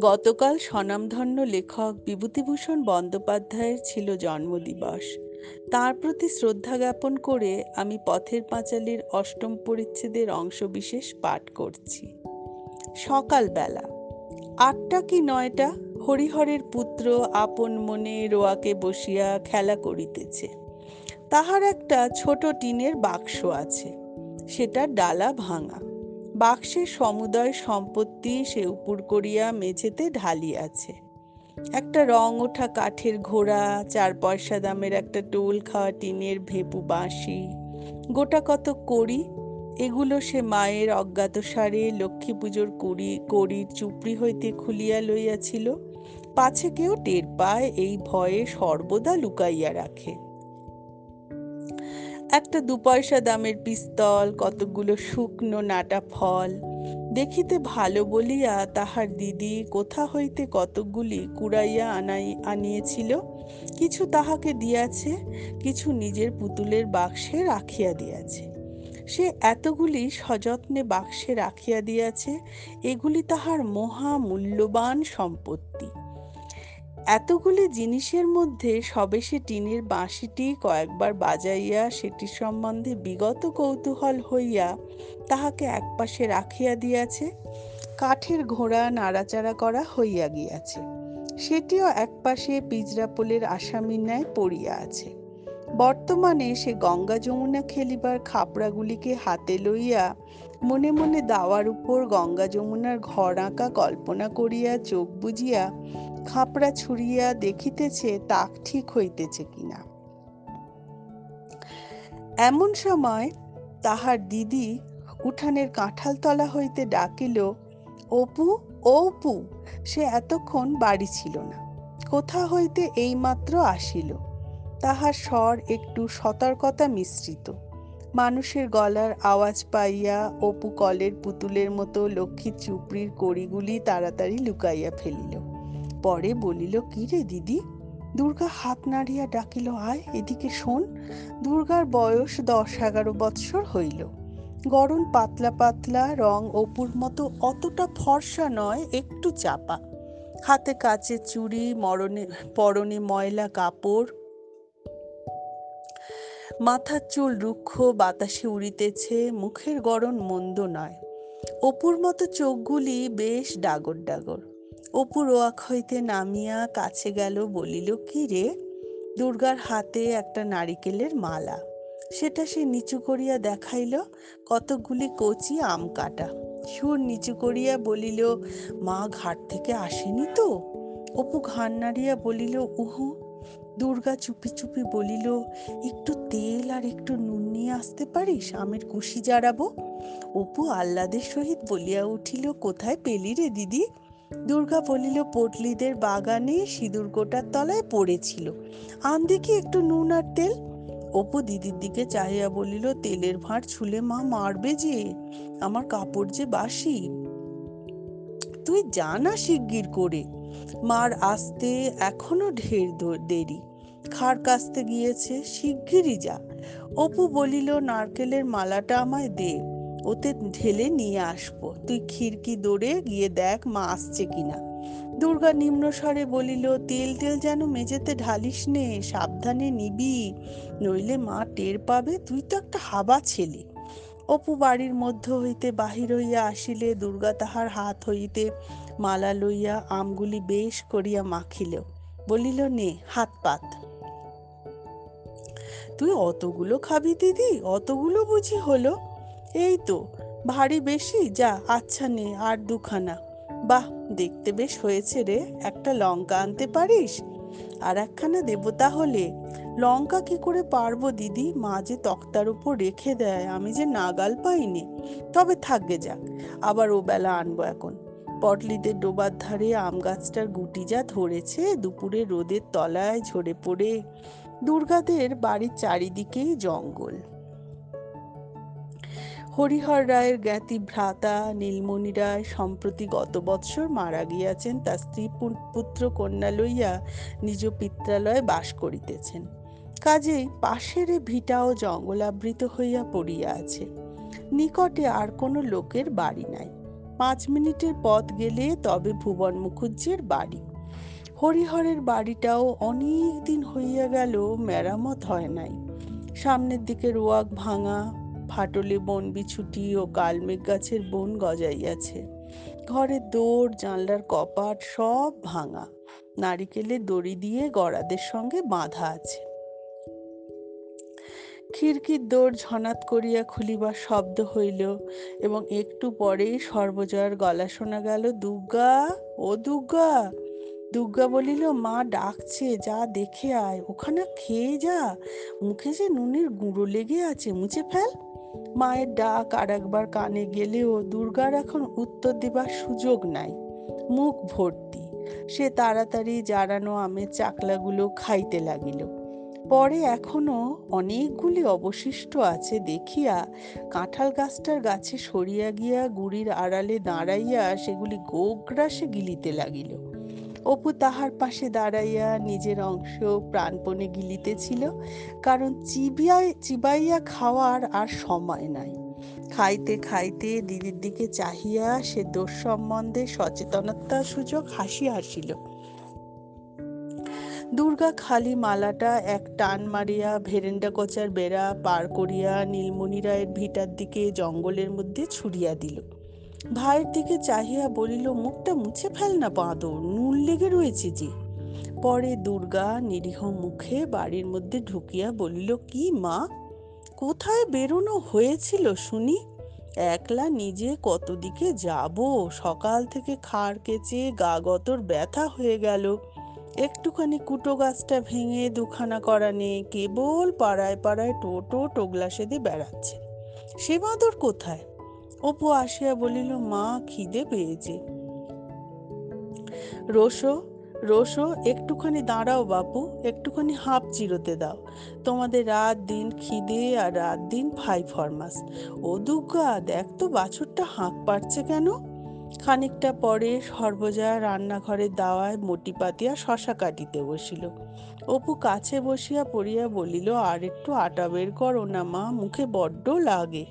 গতকাল স্বনামধন্য লেখক বিভূতিভূষণ বন্দ্যোপাধ্যায়ের ছিল জন্মদিবস। তার প্রতি শ্রদ্ধা জ্ঞাপন করে আমি পথের পাঁচালীর অষ্টম পরিচ্ছেদের অংশবিশেষ পাঠ করছি। সকালবেলা আটটা কি নয়টা হরিহরের পুত্র আপন মনে রোয়াকে বসিয়া খেলা করিতেছে। তাহার একটা ছোট টিনের বাক্স আছে, সেটা ডালা ভাঙা। বাক্সের সমুদয় সম্পত্তি সে উপর করিয়া মেঝেতে ঢালিয়াছে। একটা রং ওঠা কাঠের ঘোড়া, চার পয়সা দামের একটা টোল খাওয়া টিনের ভেপু বাঁশি, গোটা কত কড়ি, এগুলো সে মায়ের অজ্ঞাতসারে লক্ষ্মী পুজোর কুড়ি, কড়ির চুপড়ি হইতে খুলিয়া লইয়াছিল। পাছে কেউ টের পায় এই ভয়ে সর্বদা লুকাইয়া রাখে। একটা দু পয়সা দামের পিস্তল, কতকগুলো শুকনো নাটা ফল। দেখিতে ভালো বলিয়া তাহার দিদি কোথা হইতে কতকগুলি কুড়াইয়া আনাই, আনিয়েছিল। কিছু তাহাকে দিয়াছে, কিছু নিজের পুতুলের বাক্সে রাখিয়া দিয়াছে। সে এতগুলি সযত্নে বাক্সে রাখিয়া দিয়াছে, এগুলি তাহার মহা মূল্যবান সম্পত্তি। এতগুলি জিনিসের মধ্যে সবে সে টিনের বাঁশিটি কয়েকবার বাজাইয়া সেটি সম্বন্ধে বিগত কৌতূহল হইয়া তাহাকে একপাশে রাখিয়া দিয়াছে, কাঠের ঘোড়া নাড়াচাড়া করা হইয়া গিয়াছে। সেটিও একপাশে পিজরাপোলের আসামির ন্যায় পড়িয়া আছে। বর্তমানে সে গঙ্গা যমুনা খেলিবার খাপড়াগুলিকে হাতে লইয়া মনে মনে দাওয়ার উপর গঙ্গা যমুনার ঘর আঁকা কল্পনা করিয়া চোখ বুজিয়া খাপড়া ছুড়িয়া দেখিতেছে তাক ঠিক হইতেছে কিনা। এমন সময় তাহার দিদি উঠানের কাঁঠাল তলা হইতে ডাকিল, অপু অপু, সে এতক্ষণ বাড়ি ছিল না। কোথা হইতে এইমাত্র আসিল? তাহার স্বর একটু সতর্কতা মিশ্রিত। মানুষের গলার আওয়াজ পাইয়া অপু কলের পুতুলের মতো লক্ষ্মীর চুপড়ির কড়িগুলি তাড়াতাড়ি লুকাইয়া ফেলিল। পরে বলিল, কি রে দিদি? দুর্গা হাত নাড়িয়া ডাকিল, আয় এদিকে শোন। দুর্গার বয়স দশ এগারো বৎসর হইল। গরম পাতলা পাতলা, রং অপুর মতো অতটা ফর্সা নয়, একটু চাপা। হাতে কাচের চুড়ি, মরণে, পরনে ময়লা কাপড় মাথার চুল রুক্ষ, বাতাসে উড়িতেছে, মুখের গড়ন মন্দ নয়। অপুর মতো চোখগুলি বেশ ডাগর ডাগর। অপুর ওয়াক হইতে নামিয়া কাছে গেল, বলিল, কি রে? দুর্গার হাতে একটা নারিকেলের মালা। সেটা সে নিচু করিয়া দেখাইল, কতকগুলি কচি আম কাটা। সুর নিচু করিয়া বলিল, মা ঘাট থেকে আসেনি তো? অপু ঘাড় নাড়িয়া বলিল, উহু দুর্গা চুপি চুপি বলিল, একটু তেল আর একটু নুন নিয়ে আসতে পারিস? আমের কুশি জারাবো? অপু আহ্লাদের সহিত বলিয়া উঠিল, কোথায় পেলি রে দিদি? দুর্গা বলিল, পটলিদের বাগানে সিঁদুর গোটার তলায় পড়েছিল। আন দেখি একটু নুন আর তেল? অপু দিদির দিকে চাহিয়া বলিল, তেলের ভাঁড় ছুলে মা মারবে যে, আমার কাপড় যে বাসি। তুই জানা শিগগির করে। মার আসতে এখনও ঢের দেরি। খার কাস্তে গিয়েছে শিগগিরই যা। অপু বলিল, নারকেলের মালাটা আমায় দে, ওতে ঢেলে নিয়ে আসব। তুই খিড়কি দৌড়ে গিয়ে দেখ মা আসছে কিনা। দুর্গা নিম্নস্বরে বলিল, তেল তেল যেন মেঝেতে ঢালিস নে, সাবধানে নিবি, নইলে মা টের পাবে। তুই তো একটা হাবা ছেলে। অপু বাড়ির মধ্য হইতে বাহির হইয়া আসিলে, দুর্গা তাহার হাত হইতে মালা লইয়া আমগুলি বেশ করিয়া মাখিল। বলিল, নে, হাত পাত। তুই অতগুলো খাবি দিদি? অতগুলো বুঝি হলো? এই তো, ভারী বেশি, যা আচ্ছা নে, আর দুখানা। বাহ, দেখতে বেশ হয়েছে রে, একটা লঙ্কা আনতে পারিস? আর একখানা দেবো তাহলে? লঙ্কা কি করে পারব, দিদি? মা যে তক্তার উপর রেখে দেয়, আমি যে নাগাল পাইনি। তবে থাকবে যাক, আবার ও বেলা আনব এখন। পটলিদের ডোবার ধারে আম গাছটার গুটি যা ধরেছে দুপুরে রোদের তলায় ঝরে পড়ে দুর্গাদের বাড়ির চারিদিকেই জঙ্গল। হরিহর রায়ের জ্ঞাতি ভ্রাতা নীলমণি রায় সম্প্রতি গত বৎসর মারা গিয়াছেন, তার স্ত্রী পুত্র কন্যা লইয়া নিজ পিত্রালয়ে বাস করিতেছেন। কাজেই পাশের ভিটাও জঙ্গলাবৃত হইয়া পড়িয়া আছে। নিকটে আর কোনো লোকের বাড়ি নাই। পাঁচ মিনিটের পথ গেলে তবে ভুবন মুখুজ্জের বাড়ি। হরিহরের বাড়িটাও অনেক দিন হইয়া গেল মেরামত হয় নাই। সামনের দিকে রোয়াক ভাঙা, ফাটলে বন বিছুটি ও কালমেঘ গাছের বন গজাইয়াছে। ঘরের দৌড় জানলার কপাট সব ভাঙা। নারিকেলে দড়ি দিয়ে গড়াদের সঙ্গে বাঁধা আছে। খিড়কির দৌড় ঝনাত করিয়া খুলিবার শব্দ হইল এবং একটু পরেই সর্বজয়ার গলা শোনা গেল, দুর্গা, ও দুর্গা দুর্গা বলিল, মা ডাকছে, যা দেখে আয়, ওখানে খেয়ে যা, মুখে যে নুনের গুঁড়ো লেগে আছে, মুছে ফেল। মায়ের ডাক আর একবার কানে গেলেও দুর্গার এখন উত্তর দেবার সুযোগ নাই, মুখ ভর্তি। সে তাড়াতাড়ি জারানো আমের চাকলাগুলো খাইতে লাগিল। পরে এখনও অনেকগুলি অবশিষ্ট আছে দেখিয়া কাঁঠাল গাছটার গাছে সরিয়া গিয়া গুড়ির আড়ালে দাঁড়াইয়া সেগুলি গোগ্রাসে গিলিতে লাগিল। অপু তাহার পাশে দাঁড়াইয়া নিজের অংশ প্রাণপণে গিলিতেছিল, কারণ চিবিয়া চিবাইয়া খাওয়ার আর সময় নাই। খাইতে খাইতে দিদির দিকে চাহিয়া সে দোষ সম্বন্ধে সচেতনতার সুযোগ হাসি হাসিল। দুর্গা খালি মালাটা এক টান মারিয়া, ভেরেন্ডা কচার বেড়া পার করিয়া নীলমণি রায়ের ভিটার দিকে জঙ্গলের মধ্যে ছুড়িয়া দিল। ভাইয়ের দিকে চাহিয়া বলিল, মুখটা মুছে ফেল না বাঁদর, নুন লেগে রয়েছে যে। পরে দুর্গা নিরীহ মুখে বাড়ির মধ্যে ঢুকিয়া বলিল, কি মা, কোথায় বেরোনো হয়েছিল শুনি? একলা নিজে কত দিকে যাব? সকাল থেকে খাড় কেচে গা গতর ব্যথা হয়ে গেল। একটুখানি কুটো গাছটা ভেঙে দুখানা করা নেই কেবল পাড়ায় পাড়ায় টোটো টোগলা সেদে বেড়াচ্ছে। সে বাঁদর কোথায়? অপু আসিয়া বলিল, মা, খিদে পেয়েছে। রোশো রোশো একটুখানি দাঁড়াও বাপু, একটুখানি হাঁপ চিরোতে দাও। তোমাদের রাত দিন খিদে আর রাত দিন ফাই ফরমাস। ও দুর্গা দেখ তো বাছুরটা হাঁক পারছে কেন? খানিকটা পরে সর্বজয়া রান্নাঘরের দাওয়ায় মটি পাতিয়া শশা কাটিতে বসিল। অপু কাছে বসিয়া পড়িয়া বলিল, আর একটু আটা বের করো না মা, মুখে বড্ড লাগে।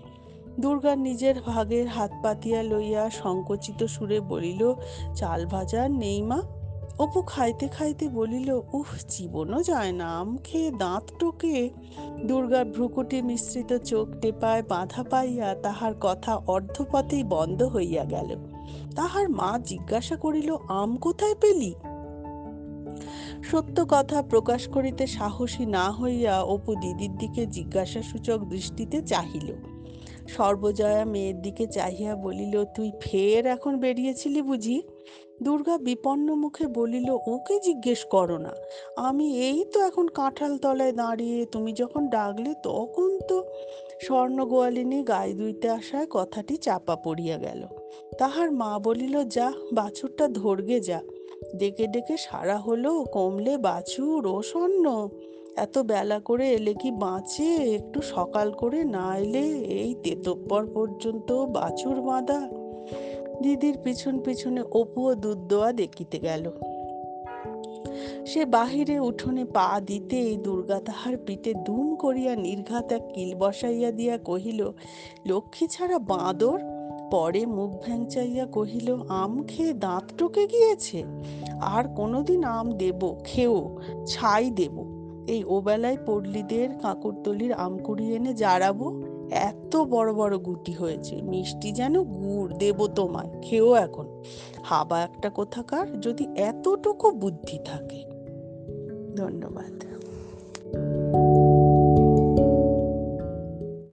দুর্গা নিজের ভাগের হাত পাতিয়া লইয়া সংকোচিত সুরে বলিল, চাল ভাজা নেই মা অপু খাইতে খাইতে বলিল, উফ, জীবনও যায় না, আম খেয়ে দাঁত টোকে। দুর্গার ভ্রুকুটি মিশ্রিত চোখ টেপায় বাধা পাইয়া তাহার কথা অর্ধপথেই বন্ধ হইয়া গেল। তাহার মা জিজ্ঞাসা করিল, আম কোথায় পেলি? সত্য কথা প্রকাশ করিতে সাহসী না হইয়া অপু দিদির দিকে জিজ্ঞাসা সূচক দৃষ্টিতে চাহিল। সর্বজয়া মেয়ের দিকে চাহিয়া বলিল, তুই ফের এখন বেরিয়েছিলি বুঝি? দুর্গা বিপন্ন মুখে বলিল, ওকে জিজ্ঞেস করো না। আমি এই তো এখন কাঁঠাল তলায় দাঁড়িয়ে, তুমি যখন ডাকলে তখন তো স্বর্ণ গোয়ালিনী গায়ে দুইতে আসায় কথাটি চাপা পড়িয়া গেল। তাহার মা বলিল, যা, বাছুরটা ধরগে যা। ডেকে ডেকে সারা হলো, কমলে বাছুর ও স্বর্ণ। এত বেলা করে এলে কি বাঁচে? একটু সকাল করে না এলে এই তেতব্বর পর্যন্ত বাছুর বাঁধা। দিদির পিছন পিছনে অপু ও দুধ দোয়া দেখিতে গেল। সে বাহিরে উঠোনে পা দিতেই দুর্গা তাহার পিঠে দুম করিয়া নির্ঘাত এক কিল বসাইয়া দিয়া কহিল, লক্ষ্মী ছাড়া বাঁদর? পরে মুখ ভ্যাংচাইয়া কহিল, আম খেয়ে দাঁত টুকে গিয়েছে। আর কোনোদিন আম দেব, খেও, ছাই দেব। এই ওবেলায় পল্লীদের কাঁকরতলির আম কুড়িয়ে এনে জারাবো। এত বড় বড় গুটি হয়েছে, মিষ্টি যেন গুড় দেব তোমায় খেয়েও এখন। হাবা একটা কোথাকার, যদি এতটুকু বুদ্ধি থাকে। ধন্যবাদ।